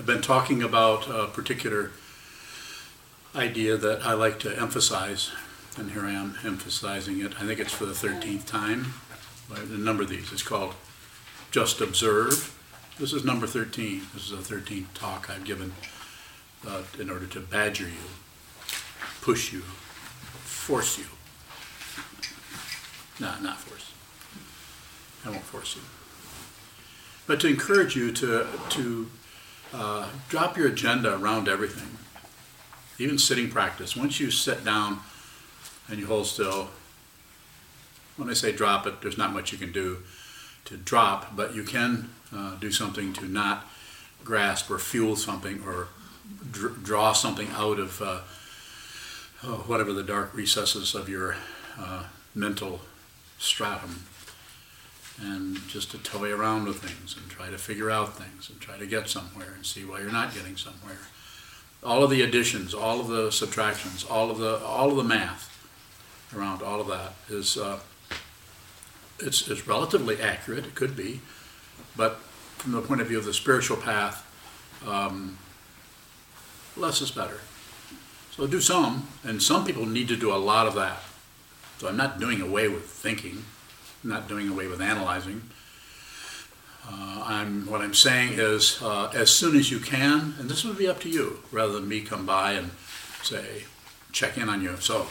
I've been talking about a particular idea that I like to emphasize, and here I am emphasizing it. I think it's for the 13th time. The number of these, it's called Just Observe. This is number 13. This is the 13th talk I've given uh, in order to badger you, push you, force you. No, not force. I won't force you. But to encourage you to, to uh, drop your agenda around everything, even sitting practice. Once you sit down and you hold still, when I say drop it, there's not much you can do to drop, but you can uh, do something to not grasp or fuel something or dr- draw something out of uh, oh, whatever the dark recesses of your uh, mental stratum and just to toy around with things and try to figure out things and try to get somewhere and see why you're not getting somewhere. All of the additions, all of the subtractions, all of the all of the math around all of that is uh, it's, it's relatively accurate. It could be, but from the point of view of the spiritual path, um, less is better. So do some, and some people need to do a lot of that. So I'm not doing away with thinking, not doing away with analyzing. Uh, I'm what I'm saying is uh, as soon as you can, and this would be up to you, rather than me come by and say, check in on you. So,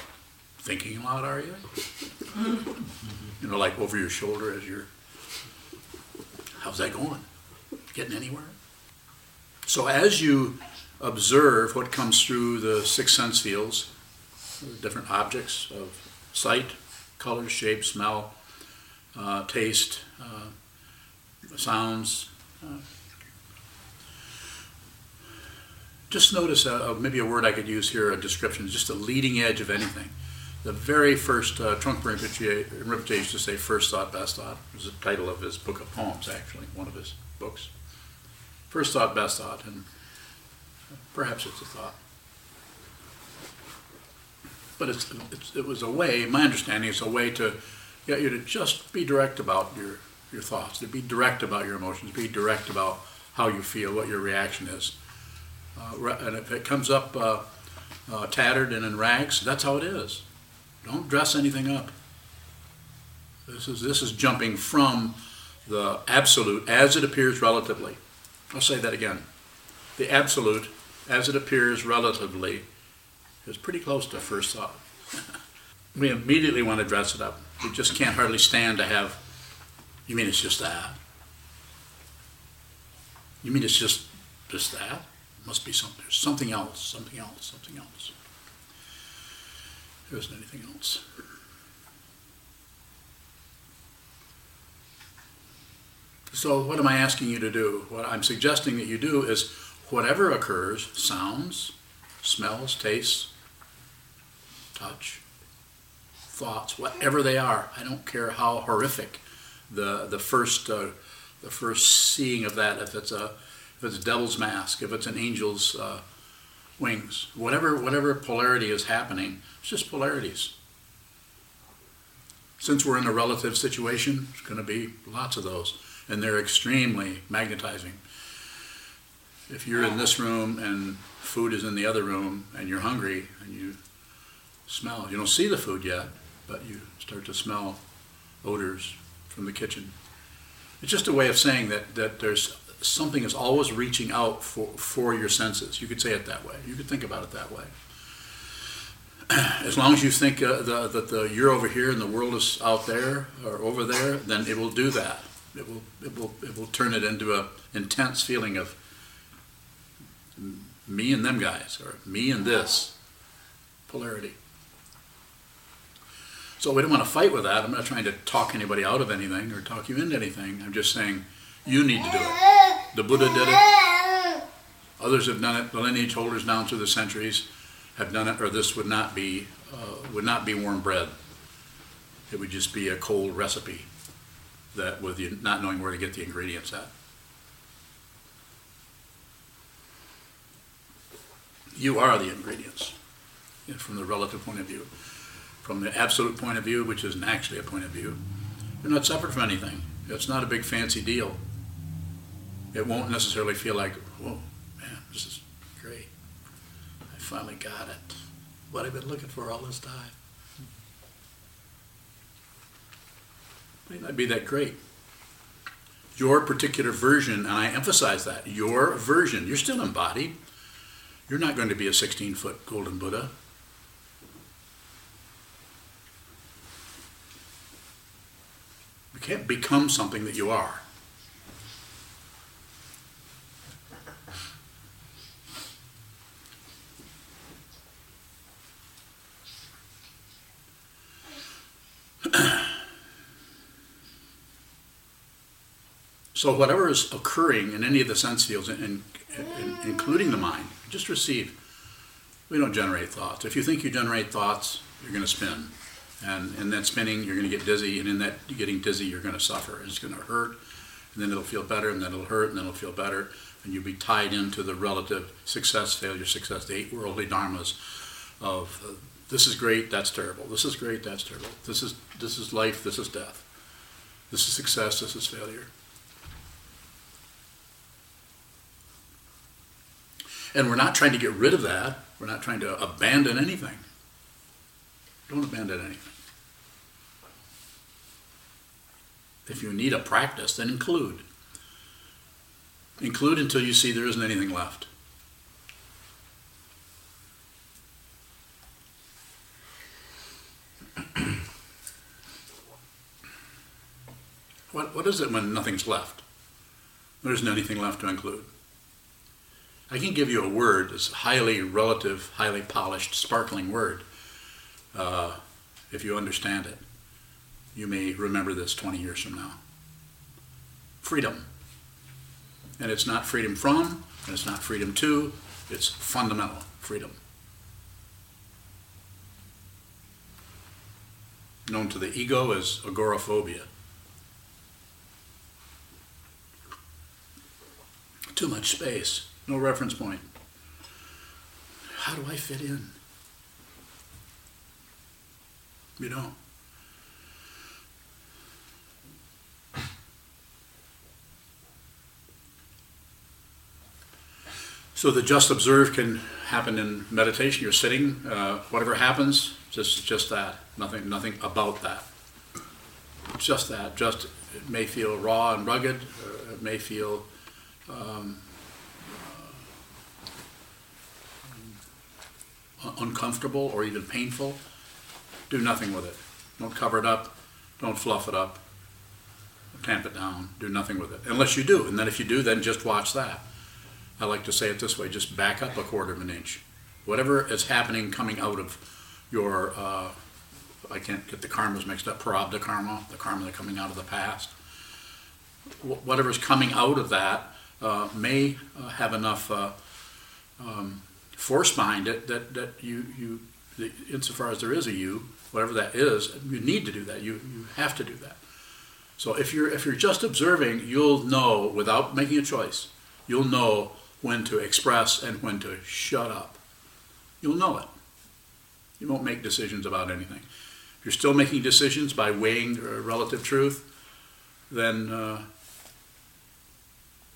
thinking a lot, are you? you know, like over your shoulder as you're. How's that going? Getting anywhere? So as you observe what comes through the six sense fields, different objects of sight, color, shape, smell, uh, taste, uh, sounds. Uh, just notice uh, maybe a word I could use here, a description, just the leading edge of anything. The very first, uh, Trungpa Rinpoche, used to say, first thought, best thought, was the title of his book of poems, actually, one of his books. First thought, best thought, and perhaps it's a thought. But it's, it's, it was a way, my understanding is a way to get you to just be direct about your, your thoughts, to be direct about your emotions, be direct about how you feel, what your reaction is. Uh, and if it comes up uh, uh, tattered and in rags, that's how it is. Don't dress anything up. This is, this is jumping from the absolute as it appears relatively. I'll say that again. The absolute as it appears relatively is pretty close to first thought. we immediately want to dress it up. We just can't hardly stand to have, you mean it's just that? You mean it's just just that? It must be something. There's something else, something else, something else. There isn't anything else. So, what am I asking you to do? What I'm suggesting that you do is whatever occurs sounds, smells, tastes, touch, thoughts, whatever they are. I don't care how horrific the, the, first, uh, the first seeing of that, if it's, a, if it's a devil's mask, if it's an angel's uh, wings, whatever, whatever polarity is happening, it's just polarities. Since we're in a relative situation, there's going to be lots of those, and they're extremely magnetizing. If you're in this room and food is in the other room and you're hungry and you smell, you don't see the food yet, but you start to smell odors from the kitchen. It's just a way of saying that, that there's something is always reaching out for, for your senses. You could say it that way. You could think about it that way. As long as you think uh, the, that the you're over here and the world is out there or over there, then it will do that. It will, it will, it will turn it into a intense feeling of me and them guys, or me and this polarity. So we don't want to fight with that. I'm not trying to talk anybody out of anything or talk you into anything. I'm just saying you need to do it. The Buddha did it. Others have done it. The lineage holders down through the centuries have done it, or this would not be uh, would not be warm bread. It would just be a cold recipe that with you not knowing where to get the ingredients at. You are the ingredients from the relative point of view from the absolute point of view, which isn't actually a point of view, you're not separate from anything. It's not a big fancy deal. It won't necessarily feel like, whoa, man, this is great. I finally got it. What I've been looking for all this time. May not be that great. Your particular version, and I emphasize that, your version, you're still embodied. You're not going to be a 16 foot golden Buddha. Can't become something that you are. So whatever is occurring in any of the sense fields, in, in, in, including the mind, just receive. We don't generate thoughts. If you think you generate thoughts, you're going to spin. And in that spinning, you're going to get dizzy. And in that getting dizzy, you're going to suffer. It's going to hurt. And then it'll feel better. And then it'll hurt. And then it'll feel better. And you'll be tied into the relative success, failure, success, the eight worldly dharmas of uh, this is great, that's terrible. This is great, that's terrible. This is, this is life, this is death. This is success, this is failure. And we're not trying to get rid of that. We're not trying to abandon anything. Don't abandon anything. If you need a practice, then include. Include until you see there isn't anything left. what, what is it when nothing's left? There isn't anything left to include. I can give you a word, a highly relative, highly polished, sparkling word. Uh, if you understand it, you may remember this 20 years from now. Freedom. And it's not freedom from, and it's not freedom to, it's fundamental freedom. Known to the ego as agoraphobia. Too much space no reference point. How do I fit in? You don't. So the just observe can happen in meditation. You're sitting, uh, whatever happens, just just that. Nothing, nothing about that. Just that. Just it may feel raw and rugged. it may feel um, uncomfortable or even painful, do nothing with it. Don't cover it up. Don't fluff it up. Tamp it down. Do nothing with it. Unless you do. And then if you do, then just watch that. I like to say it this way just back up a quarter of an inch. Whatever is happening coming out of your, uh, I can't get the karmas mixed up, prarabdha karma, the karma that's coming out of the past. Whatever's coming out of that uh, may uh, have enough uh, um, force behind it that, that you, you the, insofar as there is a you, whatever that is, you need to do that. You, you have to do that. So if you're, if you're just observing, you'll know without making a choice, you'll know when to express and when to shut up. You'll know it. You won't make decisions about anything. If you're still making decisions by weighing relative truth, then uh,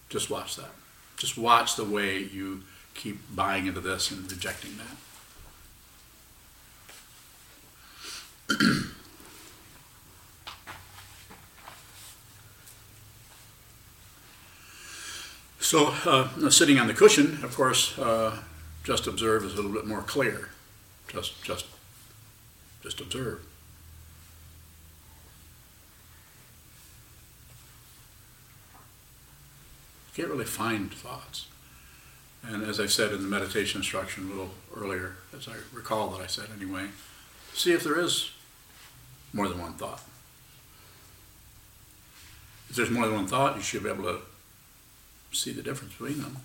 just watch that. Just watch the way you keep buying into this and rejecting that. So, uh, sitting on the cushion, of course, uh, just observe is a little bit more clear. Just, just, just observe. You can't really find thoughts. And as I said in the meditation instruction a little earlier, as I recall that I said anyway, see if there is more than one thought. If there's more than one thought, you should be able to see the difference between them.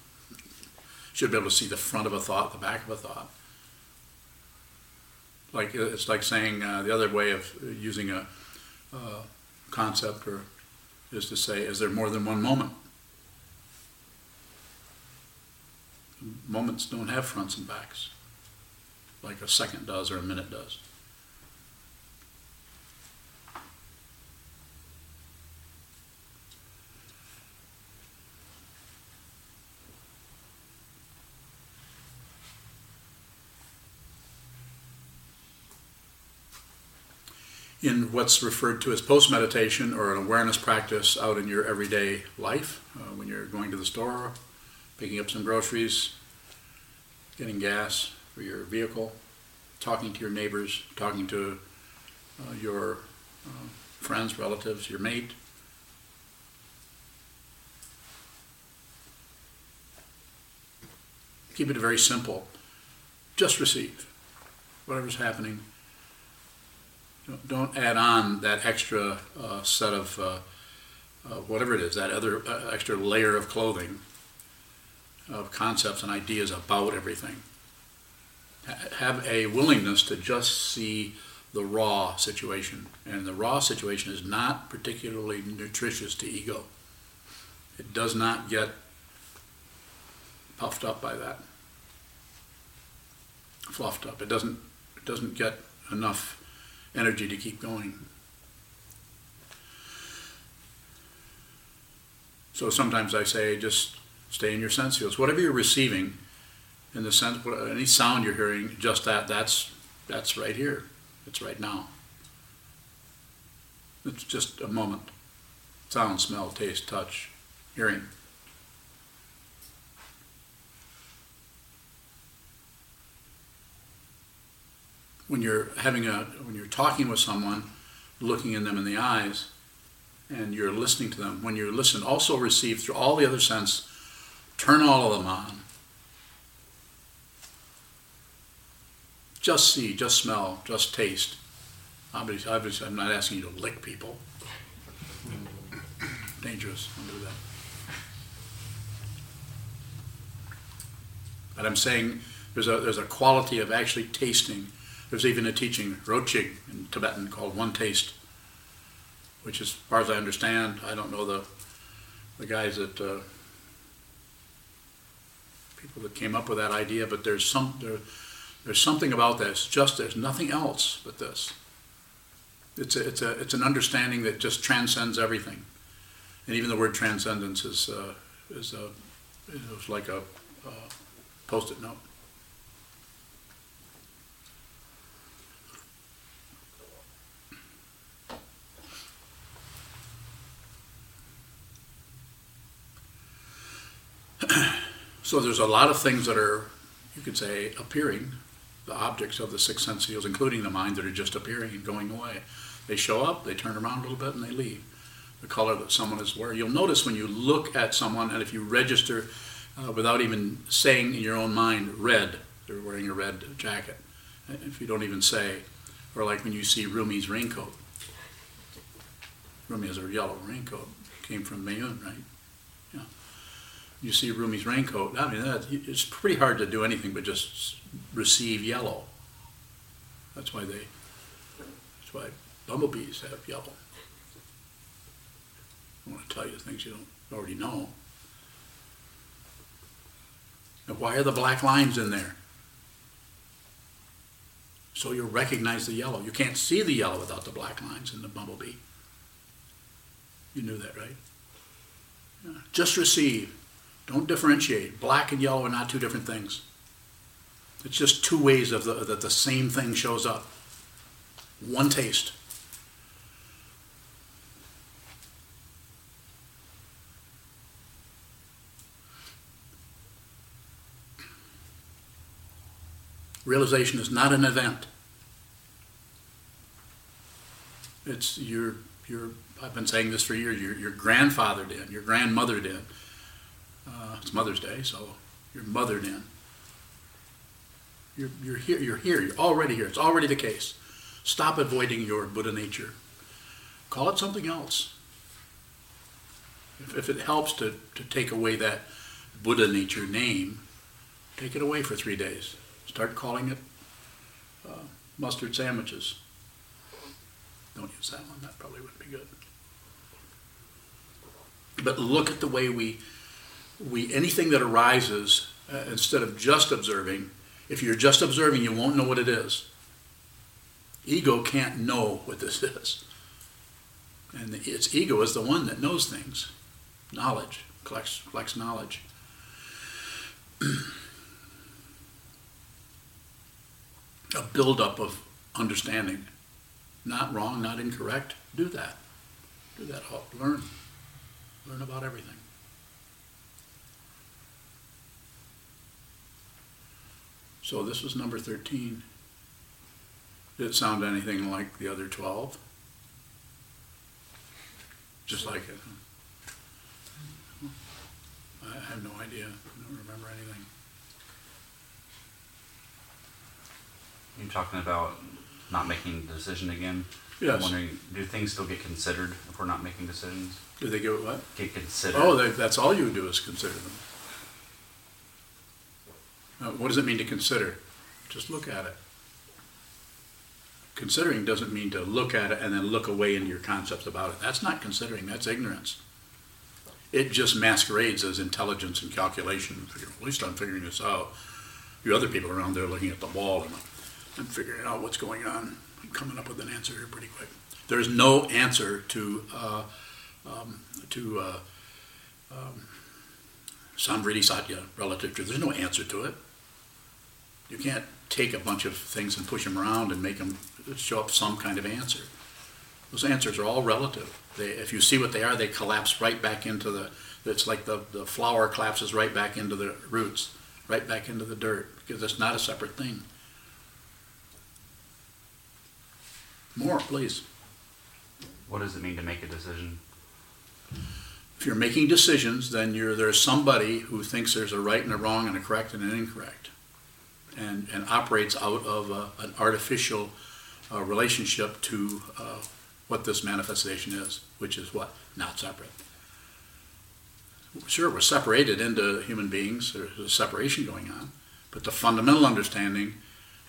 Should be able to see the front of a thought, the back of a thought. Like it's like saying uh, the other way of using a uh, concept or is to say, is there more than one moment? moments don't have fronts and backs like a second does or a minute does. In what's referred to as post meditation or an awareness practice out in your everyday life uh, when you're going to the store, picking up some groceries, getting gas for your vehicle, talking to your neighbors, talking to uh, your uh, friends, relatives, your mate. Keep it very simple. Just receive whatever's happening. Don't, add on that extra uh, set of uh, uh, whatever it is, that other uh, extra layer of clothing of concepts and ideas about everything. Ha- have a willingness to just see the raw situation. And the raw situation is not particularly nutritious to ego. It does not get puffed up by that, fluffed up. It doesn't, it doesn't get enough energy to keep going. So sometimes I say, just stay in your sense fields. Whatever you're receiving, in the sense, any sound you're hearing, just that, that's, that's right here. It's right now. It's just a moment. Sound, smell, taste, touch, hearing. When you're having a, when you're talking with someone, looking in them in the eyes, and you're listening to them, when you listen, also receive through all the other sense, turn all of them on. Just see, just smell, just taste. Obviously, obviously I'm not asking you to lick people. Dangerous, don't do that. But I'm saying there's a, there's a quality of actually tasting. There's even a teaching, Rochig in Tibetan, called One Taste which as far as I understand, I don't know the, the guys that, uh, people that came up with that idea, but there's some, there, there's something about this, just there's nothing else but this. It's a, it's a, it's an understanding that just transcends everything. And even the word transcendence is, uh, is a, it like a, a post-it note. So there's a lot of things that are, you could say, appearing, the objects of the six sense fields, including the mind, that are just appearing and going away. They show up, they turn around a little bit, and they leave. The color that someone is wearing. You'll notice when you look at someone, and if you register uh, without even saying in your own mind, red, they're wearing a red jacket. If you don't even say, or like when you see Rumi's raincoat. Rumi has a yellow raincoat, came from Mayun, right? You see Rumi's raincoat. I mean, that, it's pretty hard to do anything but just receive yellow. That's why they. That's why bumblebees have yellow. I want to tell you things you don't already know. And why are the black lines in there? So you'll recognize the yellow. You can't see the yellow without the black lines in the bumblebee. You knew that, right? Yeah. Just receive. Don't differentiate. Black and yellow are not two different things. It's just two ways of the, that the same thing shows up. One taste. Realization is not an event. It's your your I've been saying this for years, your, your grandfather did, your grandmother did. Uh, it's Mother's Day, so you're mothered in. You're, you're here. You're here. You're already here. It's already the case. Stop avoiding your Buddha nature. Call it something else. If, if it helps to, to take away that Buddha nature name, take it away for three days. Start calling it uh, mustard sandwiches. Don't use that one. That probably wouldn't be good. But look at the way we we anything that arises uh, instead of just observing if you're just observing you won't know what it is. Ego can't know what this is. And its ego is the one that knows things. Knowledge collects, collects knowledge. A buildup of understanding. Not wrong, not incorrect, do that. Do that, learn, learn about everything. So this was number thirteen. Did it sound anything like the other twelve? Just like it? huh? I have no idea, I don't remember anything. You're talking about not making the decision again? Yes. I'm wondering, do things still get considered if we're not making decisions? Do they give it what? Get considered? Oh, they- that's all you do is consider them. Now, what does it mean to consider? Just look at it. Considering doesn't mean to look at it and then look away into your concepts about it. That's not considering, that's ignorance. It just masquerades as intelligence and calculation. At least I'm figuring this out. You other people around there looking at the wall and I'm figuring out what's going on. I'm coming up with an answer here pretty quick. There's no answer to, uh, um, to uh, um, Samvriti Satya relative truth. There's no answer to it. You can't take a bunch of things and push them around and make them show up some kind of answer. Those answers are all relative. They, if you see what they are, they collapse right back into the. It's like the, the flower collapses right back into the roots, right back into the dirt, because it's not a separate thing. More, please. What does it mean to make a decision? If you're making decisions, then you're, there's somebody who thinks there's a right and a wrong and a correct and an incorrect, and, and operates out of a, an artificial uh, relationship to uh, what this manifestation is, which is what? Not separate. Sure, we're separated into human beings, there's a separation going on, but the fundamental understanding,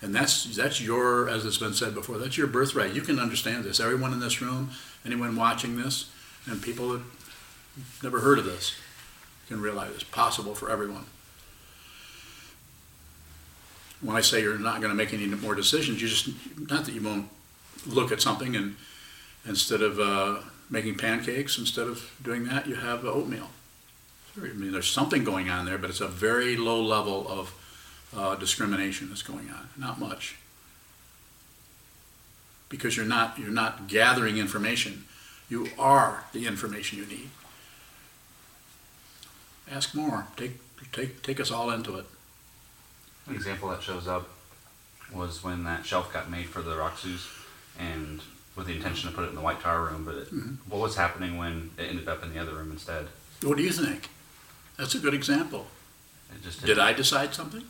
and that's, that's your, as it's been said before, that's your birthright. You can understand this. Everyone in this room, anyone watching this, and people that never heard of this can realize it's possible for everyone. When I say you're not going to make any more decisions, you just not that you won't look at something and instead of uh, making pancakes, instead of doing that, you have oatmeal. I mean, there's something going on there, but it's a very low level of uh, discrimination that's going on. Not much, because you're not you're not gathering information. You are the information you need ask more. Take take take us all into it. An example that shows up was when that shelf got made for the Roxus and with the intention to put it in the White Tower room, but it, Mm-hmm. what was happening when it ended up in the other room instead? What do you think? That's a good example. Did I decide something?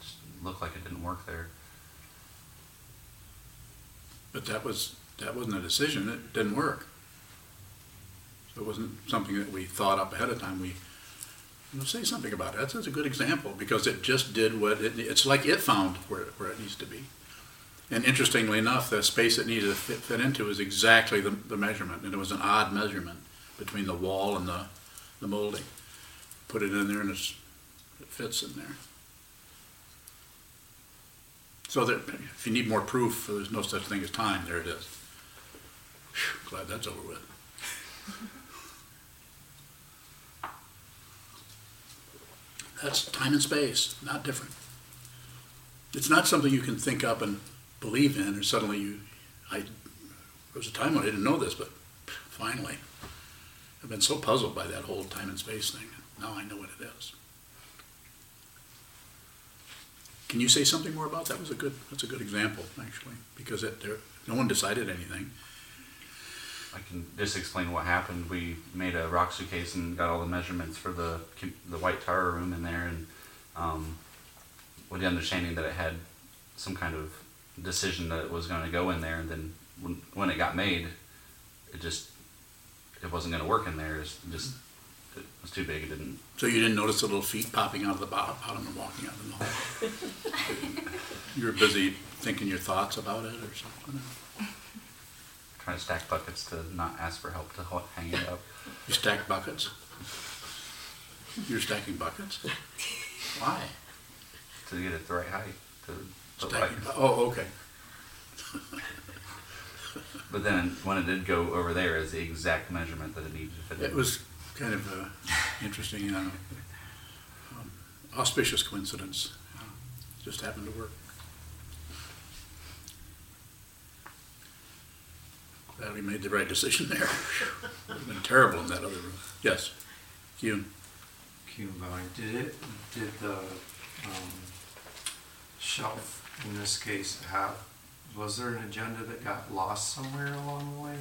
just looked like it didn't work there. But that was that wasn't a decision. It didn't work. So it wasn't something that we thought up ahead of time. We say something about it. That's, a good example because it just did what it. It's like it found where where it needs to be. And interestingly enough, the space it needed to fit, fit into was exactly the, the measurement, and it was an odd measurement between the wall and the, the molding. Put it in there, and it's, it fits in there. So if you need more proof, there's no such thing as time. There it is. Phew, glad that's over with. That's time and space, not different. It's not something you can think up and believe in, or suddenly you. I there was a time when I didn't know this, but finally, I've been so puzzled by that whole time and space thing. Now I know what it is. Can you say something more about that? Was a good. That's a good example, actually, because it, there, no one decided anything. I can just explain what happened. We made a rock suitcase and got all the measurements for the the White Tower room in there, and um, with the understanding that it had some kind of decision that it was going to go in there. And then when, when it got made, it just it wasn't going to work in there. It's just it was too big. It didn't. So you didn't notice the little feet popping out of the bo- bottom and walking out of the hall. you were busy thinking your thoughts about it or something. Trying to stack buckets to not ask for help to hang it up. You stack buckets. You're stacking buckets. Why? to get it the right height. To right. Stacking. Oh, okay. But then when it did go over there, is the exact measurement that it needed to fit in. It was kind of uh, interesting, uh, um, auspicious coincidence. Uh, just happened to work. Glad we made the right decision there. It Would've been terrible in that other room. Yes, Hugh. Keep going. Did it, did the um, shelf in this case have, was there an agenda that got lost somewhere along the way?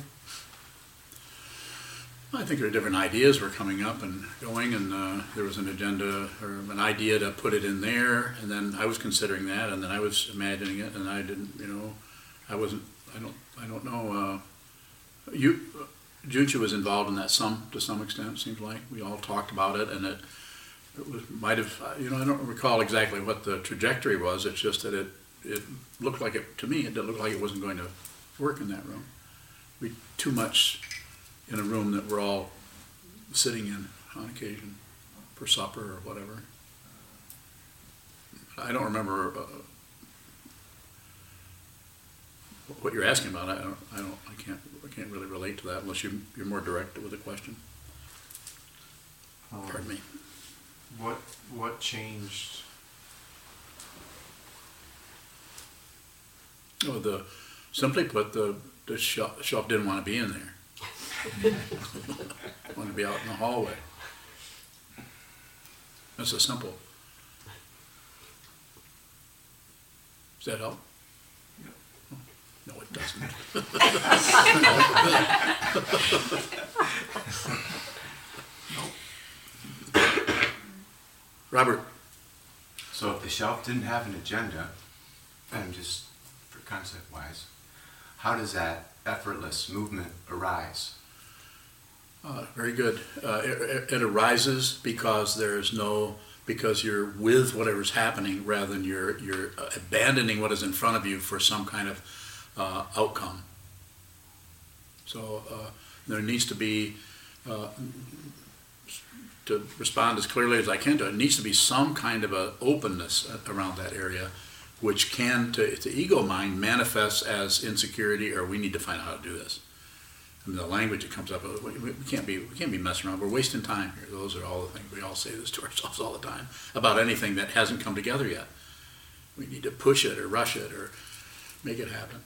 I think there are different ideas were coming up and going, and uh, there was an agenda or an idea to put it in there, and then I was considering that, and then I was imagining it, and I didn't, you know, I wasn't, I don't, I don't know. Uh, you, Jucha was involved in that some to some extent. It seems like we all talked about it, and it, it was might have, you know, I don't recall exactly what the trajectory was. It's just that it it looked like it to me. It looked like it wasn't going to work in that room. We too much in a room that we're all sitting in on occasion for supper or whatever. I don't remember uh, what you're asking about. I don't, I don't, I can't, can't really relate to that unless you, you're more direct with a question. Um, Pardon me. What, what changed? Oh, the, simply put, the, the shelf, shelf didn't want to be in there. Wanted to be out in the hallway. That's a simple. Does that help? No, it doesn't. Robert, So if the shelf didn't have an agenda, and just for concept wise, how does that effortless movement arise? Uh, very good. Uh, it, it arises because there's no, because you're with whatever's happening rather than you're, you're abandoning what is in front of you for some kind of uh, outcome. So uh, there needs to be, uh, to respond as clearly as I can to it, needs to be some kind of a openness around that area, which can, to, to ego mind, manifest as insecurity or we need to find out how to do this. I mean, the language that comes up, we, we we can't be, we can't be messing around. We're wasting time here. Those are all the things we all say this to ourselves all the time about anything that hasn't come together yet. We need to push it or rush it or make it happen.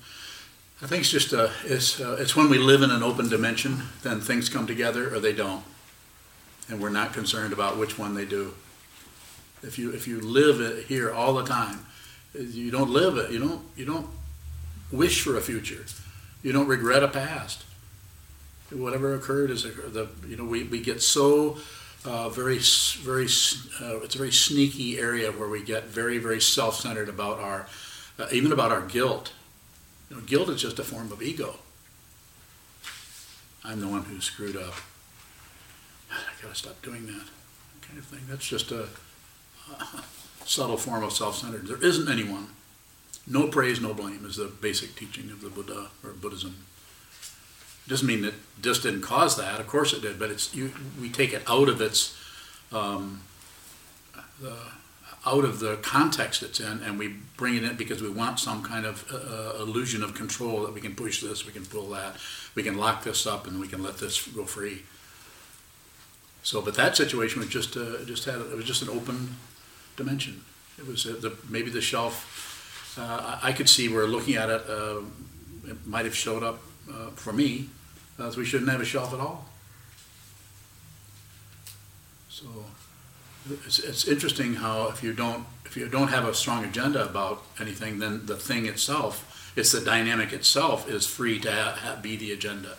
I think it's just uh, it's uh, it's when we live in an open dimension, then things come together or they don't, and we're not concerned about which one they do. If you if you live here all the time, you don't live it. You don't you don't wish for a future. You don't regret a past whatever occurred is the you know we, we get so uh, very very uh, it's a very sneaky area where we get very very self-centered about our uh, even about our guilt know, guilt is just a form of ego. I'm the one who screwed up. I gotta stop doing that kind of thing. That's just a, subtle form of self-centered. There isn't anyone. No praise no blame is the basic teaching of the Buddha or Buddhism. Doesn't mean that this didn't cause that. Of course it did, but it's you. We take it out of its, um, the, out of the context it's in, and we bring it in because we want some kind of uh, illusion of control that we can push this, we can pull that, we can lock this up, and we can let this go free. So, but that situation was just uh, just had it was just an open dimension. It was uh, the maybe the shelf. Uh, I could see where looking at it, uh, it might have showed up uh, for me, uh, we shouldn't have a shelf at all. So it's, it's interesting how if you don't if you don't have a strong agenda about anything, then the thing itself, it's the dynamic itself is free to ha- ha- be the agenda.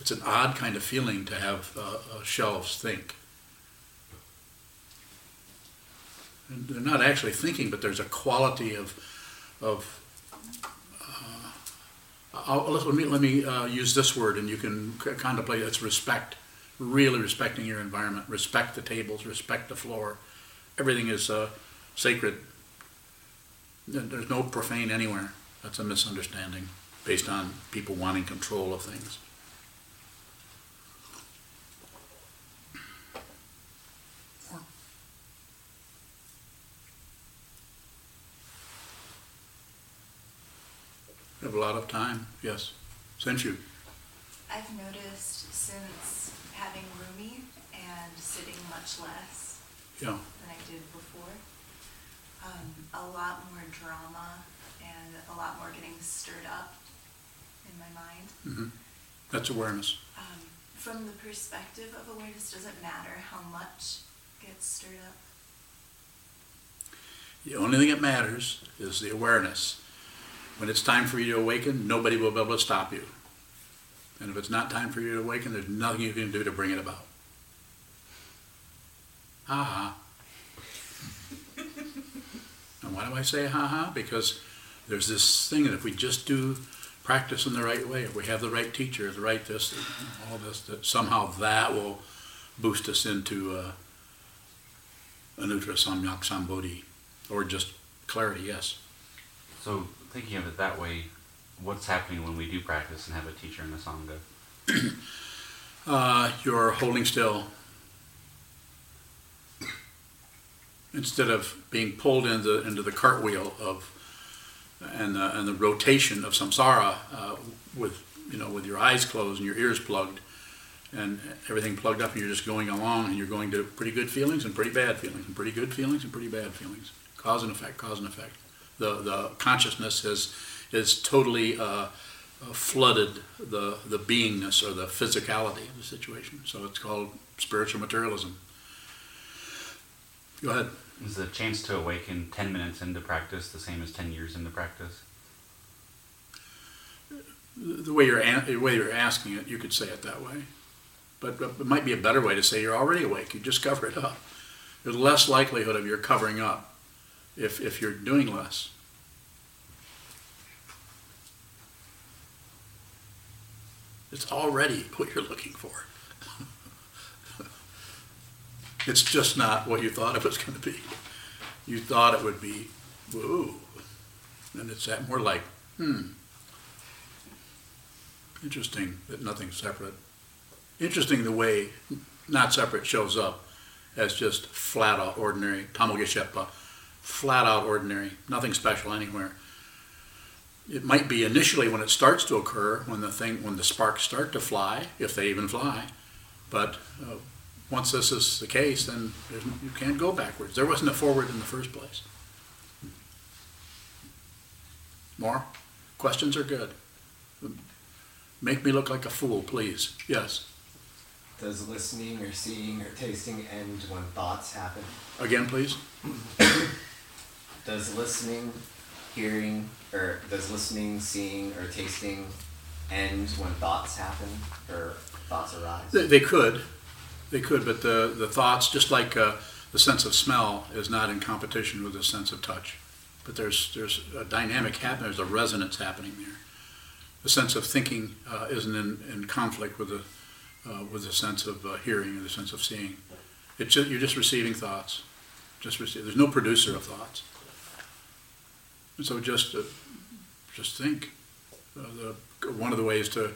It's an odd kind of feeling to have uh, uh, shelves think. And they're not actually thinking, but there's a quality of of I'll, let me, let me uh, use this word and you can c- contemplate. It's respect. Really respecting your environment. Respect the tables, respect the floor. Everything is uh, sacred. There's no profane anywhere. That's a misunderstanding based on people wanting control of things. We have a lot of time, yes. Since you, I've noticed since having Rumi and sitting much less yeah. than I did before, um, a lot more drama and a lot more getting stirred up in my mind. mhm. That's awareness. Um, from the perspective of awareness, does it matter how much gets stirred up? The only thing that matters is the awareness. When it's time for you to awaken, nobody will be able to stop you. And if it's not time for you to awaken, there's nothing you can do to bring it about. Ha ha. And why do I say ha ha? Because there's this thing that if we just do practice in the right way, if we have the right teacher, the right this, all this, that somehow that will boost us into uh, anuttara samyak sambodhi, or just clarity, yes. So thinking of it that way, what's happening when we do practice and have a teacher in the sangha? Uh, you're holding still. Instead of being pulled into, into the cartwheel of, and the, and the rotation of samsara, uh, with, you know, with your eyes closed and your ears plugged, and everything plugged up, and you're just going along, and you're going to pretty good feelings and pretty bad feelings, and pretty good feelings and pretty bad feelings. Cause and effect, cause and effect. The, the consciousness is, is totally, uh, uh, flooded the, the beingness or the physicality of the situation. So it's called spiritual materialism. Go ahead. Is the chance to awaken 10 minutes into practice the same as 10 years into practice? The way you're, the way you're asking it, you could say it that way. But, but it might be a better way to say you're already awake. You just cover it up. There's less likelihood of your covering up if, if you're doing less. It's already what you're looking for. It's just not what you thought it was going to be. You thought it would be, whoa. And it's that more like, hmm, interesting that nothing's separate. Interesting the way not separate shows up as just flat out ordinary, thamal gyi shepa, flat out ordinary, nothing special anywhere. It might be initially when it starts to occur, when the thing, when the sparks start to fly, if they even fly. But uh, once this is the case, then you can't go backwards. There wasn't a forward in the first place. More? Questions are good. Make me look like a fool, please. Yes. Does listening or seeing or tasting end when thoughts happen? Again, please. Does listening, hearing, or does listening, seeing, or tasting end when thoughts happen or thoughts arise? They, they could, they could, but the, the thoughts, just like uh, the sense of smell, is not in competition with the sense of touch. But there's there's a dynamic happening. There's a resonance happening there. The sense of thinking uh, isn't in, in conflict with the uh, with the sense of uh, hearing or the sense of seeing. It's just, you're just receiving thoughts. Just receive. There's no producer of thoughts. And so just uh, just think. Uh, the, one of the ways to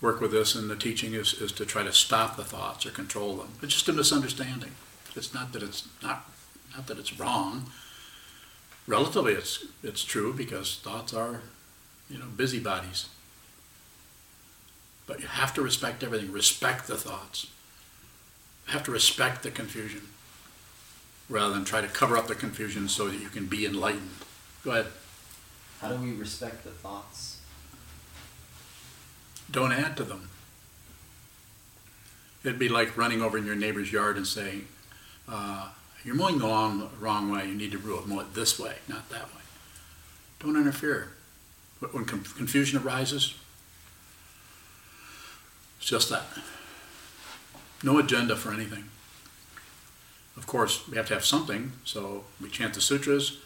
work with this in the teaching is, is to try to stop the thoughts or control them. It's just a misunderstanding. It's not that it's not not that it's wrong. Relatively, it's it's true because thoughts are, you know, busybodies. But you have to respect everything. Respect the thoughts. You have to respect the confusion, rather than try to cover up the confusion so that you can be enlightened. Go ahead. How do we respect the thoughts? Don't add to them. It'd be like running over in your neighbor's yard and saying, uh, "You're mowing the the wrong way. You need to mow it- this way, not that way." Don't interfere. But When con- confusion arises, it's just that. No agenda for anything. Of course, we have to have something, so we chant the sutras,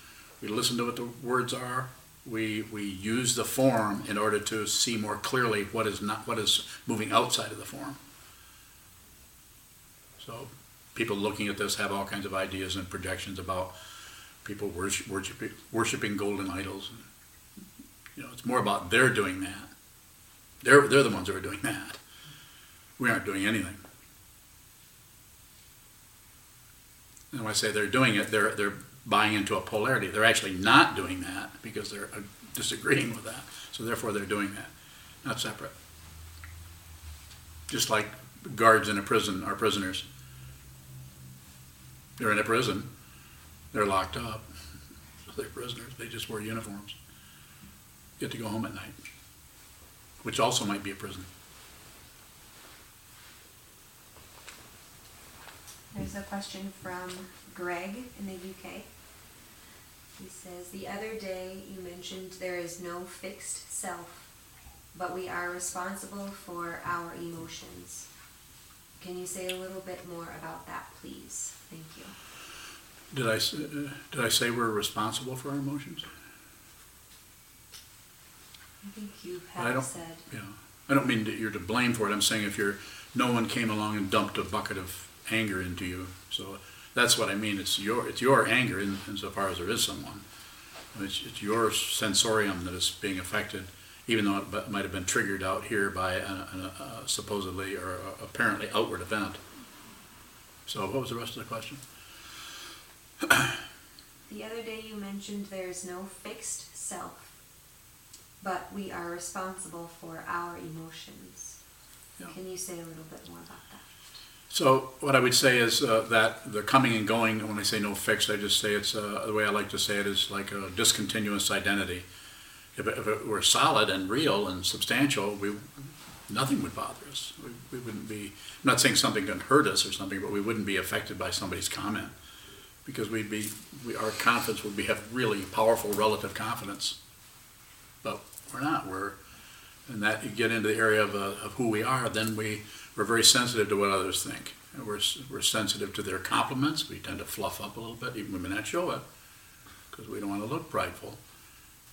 we listen to what the words are, we, we use the form in order to see more clearly what is not, what is moving outside of the form. So people looking at this have all kinds of ideas and projections about people worship, worshiping, golden idols. You know, it's more about they're doing that. They're, they're the ones who are doing that. We aren't doing anything. And when I say they're doing it, they're, they're buying into a polarity. They're actually not doing that because they're uh, disagreeing with that. So therefore, they're doing that, not separate. Just like guards in a prison are prisoners. They're in a prison. They're locked up. They're prisoners. They just wear uniforms. Get to go home at night, which also might be a prison. There's a question from Greg in the UK. He says, The other day you mentioned there is no fixed self, but we are responsible for our emotions. Can you say a little bit more about that, please? Thank you. Did I, s- uh, did I say we're responsible for our emotions? I think you I have don't- said. Yeah, I don't mean that you're to blame for it, I'm saying if you're, no one came along and dumped a bucket of anger into you, so that's what I mean, it's your, it's your anger in, insofar as there is someone. It's, it's your sensorium that is being affected, even though it might have been triggered out here by a, a, a supposedly or a- apparently outward event. So what was the rest of the question? The other day you mentioned there is no fixed self, but we are responsible for our emotions. Yeah. Can you say a little bit more about that? So what I would say is uh, that the coming and going, when I say no fixed, I just say it's, uh, the way I like to say it is like a discontinuous identity. If it, if it were solid and real and substantial, we, nothing would bother us. We, we wouldn't be, I'm not saying something can hurt us or something, but we wouldn't be affected by somebody's comment. Because we'd be, we, our confidence would be, have really powerful relative confidence. But we're not, we're, and that you get into the area of, uh, of who we are, then we, we're very sensitive to what others think. And we're, we're sensitive to their compliments. We tend to fluff up a little bit, even when we not show it, because we don't want to look prideful.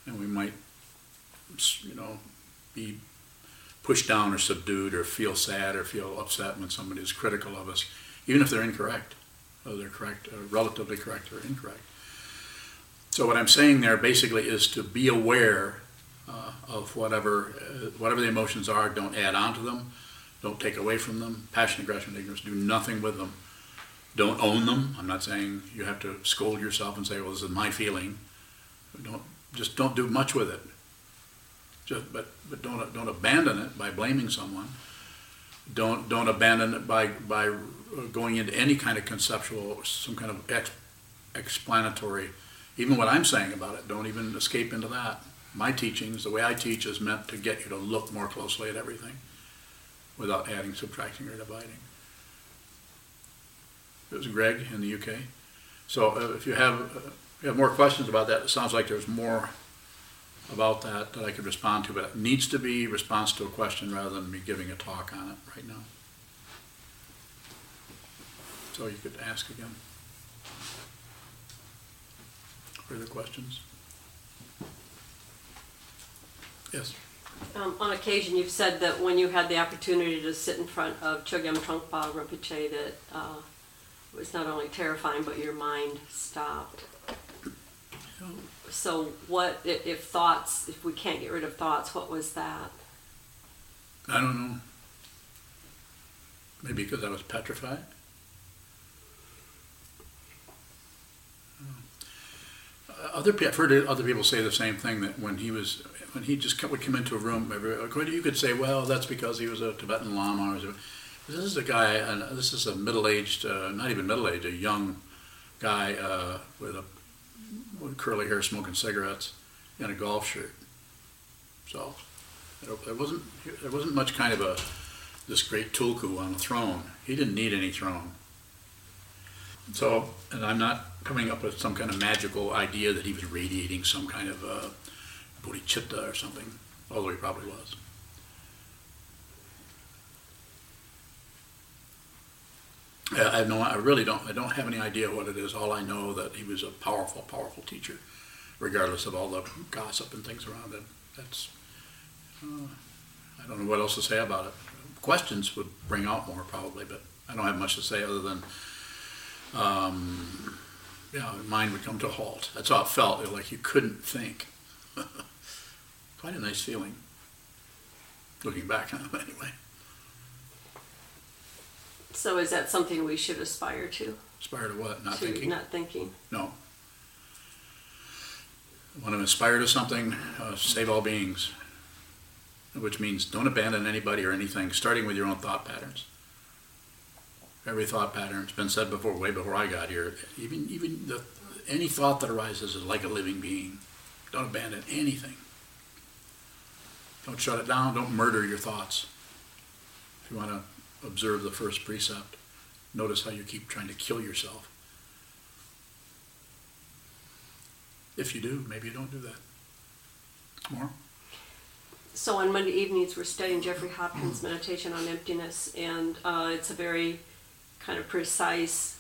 And we might, you know, be pushed down or subdued or feel sad or feel upset when somebody is critical of us, even if they're incorrect, whether they're correct, uh, relatively correct or incorrect. So what I'm saying there basically is to be aware uh, of whatever, uh, whatever the emotions are, don't add on to them, don't take away from them. Passion, aggression, and ignorance, do nothing with them. Don't own them. I'm not saying you have to scold yourself and say, well, this is my feeling. Don't, just don't do much with it. Just, but, but don't, don't abandon it by blaming someone. Don't, don't abandon it by, by uh, going into any kind of conceptual, some kind of ex, explanatory, even what I'm saying about it, don't even escape into that. My teachings, the way I teach is meant to get you to look more closely at everything without adding, subtracting, or dividing. It was Greg in the UK. So uh, if you have, uh, you have more questions about that, it sounds like there's more about that that I could respond to, but it needs to be response to a question rather than me giving a talk on it right now. So you could ask again. Further questions? Yes. Um, on occasion, you've said that when you had the opportunity to sit in front of Chogyam Trungpa Rinpoche, that uh, it was not only terrifying, but your mind stopped. So, what if thoughts? If we can't get rid of thoughts, what was that? I don't know. Maybe because I was petrified. Uh, Other, I've heard other people say the same thing that when he was, when he just would come into a room, every- you could say, well, that's because he was a Tibetan Lama. This is a guy, and this is a middle-aged, uh, not even middle-aged, a young guy uh, with a with curly hair, smoking cigarettes, in a golf shirt. So there there wasn't there wasn't much kind of a this great tulku on a throne. He didn't need any throne. So, and I'm not coming up with some kind of magical idea that he was radiating some kind of uh, bodhicitta or something, although he probably was. I have no, I really don't, I don't have any idea what it is. All I know that he was a powerful, powerful teacher, regardless of all the gossip and things around him. That's, uh, I don't know what else to say about it. Questions would bring out more probably, but I don't have much to say other than, um, yeah, mind would come to a halt. That's how it felt, like you couldn't think. Quite a nice feeling, looking back on it anyway. So, is that something we should aspire to? Aspire to what? Not to thinking? Not thinking. No. Want to aspire to something, uh, save all beings, which means don't abandon anybody or anything, starting with your own thought patterns. Every thought pattern, it's been said before, way before I got here, even, even the, any thought that arises is like a living being. Don't abandon anything. Don't shut it down, don't murder your thoughts. If you want to observe the first precept, Notice how you keep trying to kill yourself. If you do, maybe you don't do that. More? So on Monday evenings, we're studying Jeffrey Hopkins' Meditation on Emptiness, and uh, it's a very kind of precise,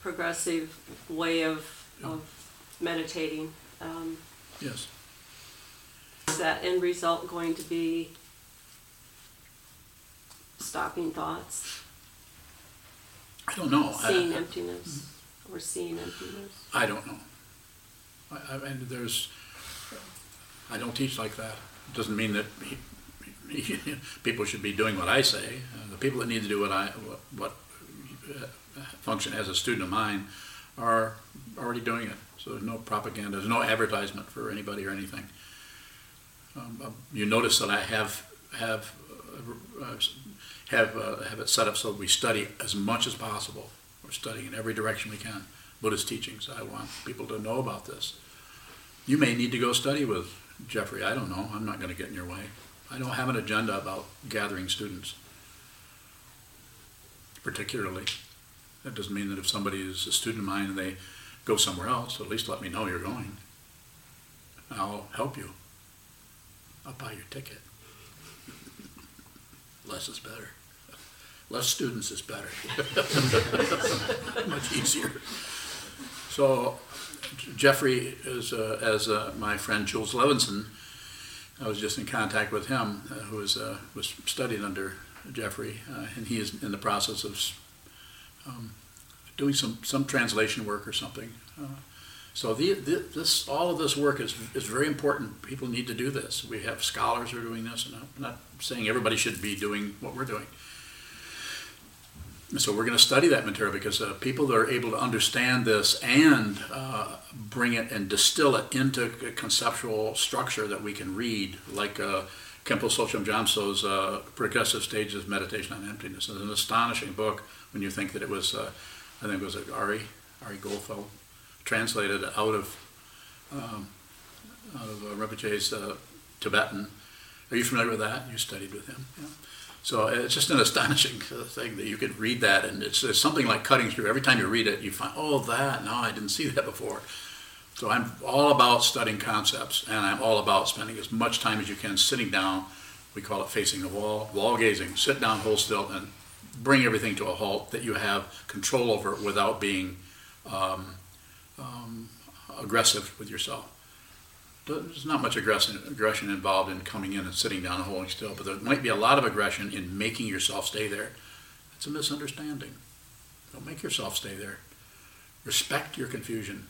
progressive way of, of meditating. Um, Yes. Is that end result going to be stopping thoughts, I don't know. I- seeing emptiness, or seeing emptiness? I don't know. I, I mean, there's, I don't teach like that. It doesn't mean that he, he, people should be doing what I say. Uh, the people that need to do what I, what, what uh, function as a student of mine are already doing it. So there's no propaganda, there's no advertisement for anybody or anything. Um, uh, you notice that I have, have, uh, uh, have, uh, have it set up so we study as much as possible. We're studying in every direction we can. Buddhist teachings. I want people to know about this. You may need to go study with Jeffrey. I don't know. I'm not going to get in your way. I don't have an agenda about gathering students, particularly. That doesn't mean that if somebody is a student of mine and they go somewhere else, at least let me know you're going. I'll help you. I'll buy your ticket. Less is better. Less students is better. Much easier. So Jeffrey is, uh, as uh, my friend Jules Levinson, I was just in contact with him, uh, who was, uh, was studying under Jeffrey, uh, and he is in the process of um, doing some, some translation work or something. Uh, so the, the, this, all of this work is, is very important. People need to do this. We have scholars who are doing this, and I'm not saying everybody should be doing what we're doing. And so we're going to study that material because uh, people that are able to understand this and uh, bring it and distill it into a conceptual structure that we can read, like uh, Khenpo Tsultrim Gyamtso's uh, Progressive Stages of Meditation on Emptiness. It's an astonishing book when you think that it was, uh, I think it was uh, Ari, Ari Goldfield, translated out of, um, out of uh, Rinpoche's uh, Tibetan. Are you familiar with that? You studied with him. Yeah. So it's just an astonishing thing that you could read that, and it's, it's, something like cutting through. Every time you read it, you find, oh, that, no, I didn't see that before. So I'm all about studying concepts, and I'm all about spending as much time as you can sitting down. We call it facing the wall, wall gazing. Sit down, hold still, and bring everything to a halt that you have control over without being um, um, aggressive with yourself there's not much aggression, aggression involved in coming in and sitting down and holding still, but there might be a lot of aggression in making yourself stay there. It's a misunderstanding. Don't make yourself stay there. Respect your confusion.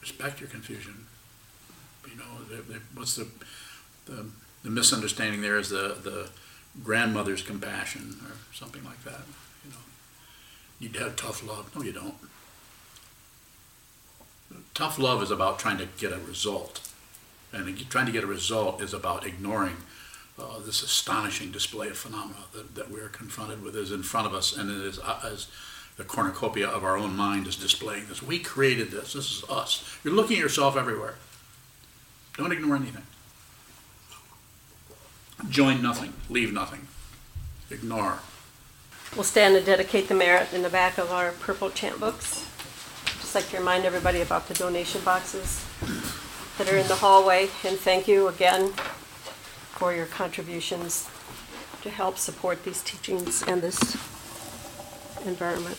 Respect your confusion. You know, what's the, the the misunderstanding there is the the grandmother's compassion or something like that. You know, you'd have tough love. No, you don't. Tough love is about trying to get a result. And trying to get a result is about ignoring uh, this astonishing display of phenomena that, that we're confronted with is in front of us, and it is uh, as the cornucopia of our own mind is displaying this. We created this. This is us. You're looking at yourself everywhere. Don't ignore anything. Join nothing. Leave nothing. Ignore. We'll stand and dedicate the merit in the back of our purple chant books. Just like to remind everybody about the donation boxes that are in the hallway, and thank you again for your contributions to help support these teachings and this environment.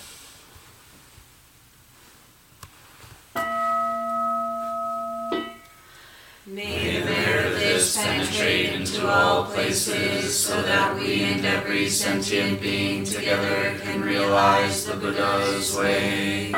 May the merit of this penetrate into all places, so that we and every sentient being together can realize the Buddha's way.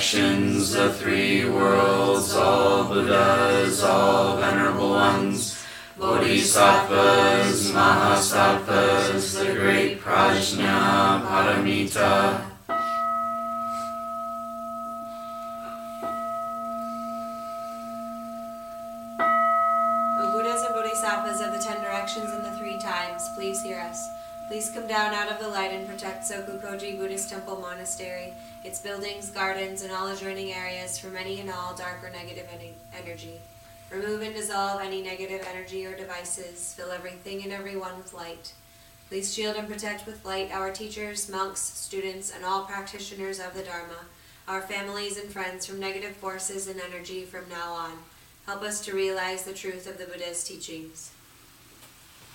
Directions, the three worlds, all Buddhas, all venerable ones, Bodhisattvas, Mahasattvas, the great Prajna Paramita. O Buddhas and Bodhisattvas of the Ten Directions and the Three Times, please hear us. Please come down out of the light and protect Sokukoji Buddhist Temple Monastery, its buildings, gardens, and all adjoining areas from any and all dark or negative energy. Remove and dissolve any negative energy or devices. Fill everything and everyone with light. Please shield and protect with light our teachers, monks, students, and all practitioners of the Dharma, our families and friends from negative forces and energy from now on. Help us to realize the truth of the Buddha's teachings.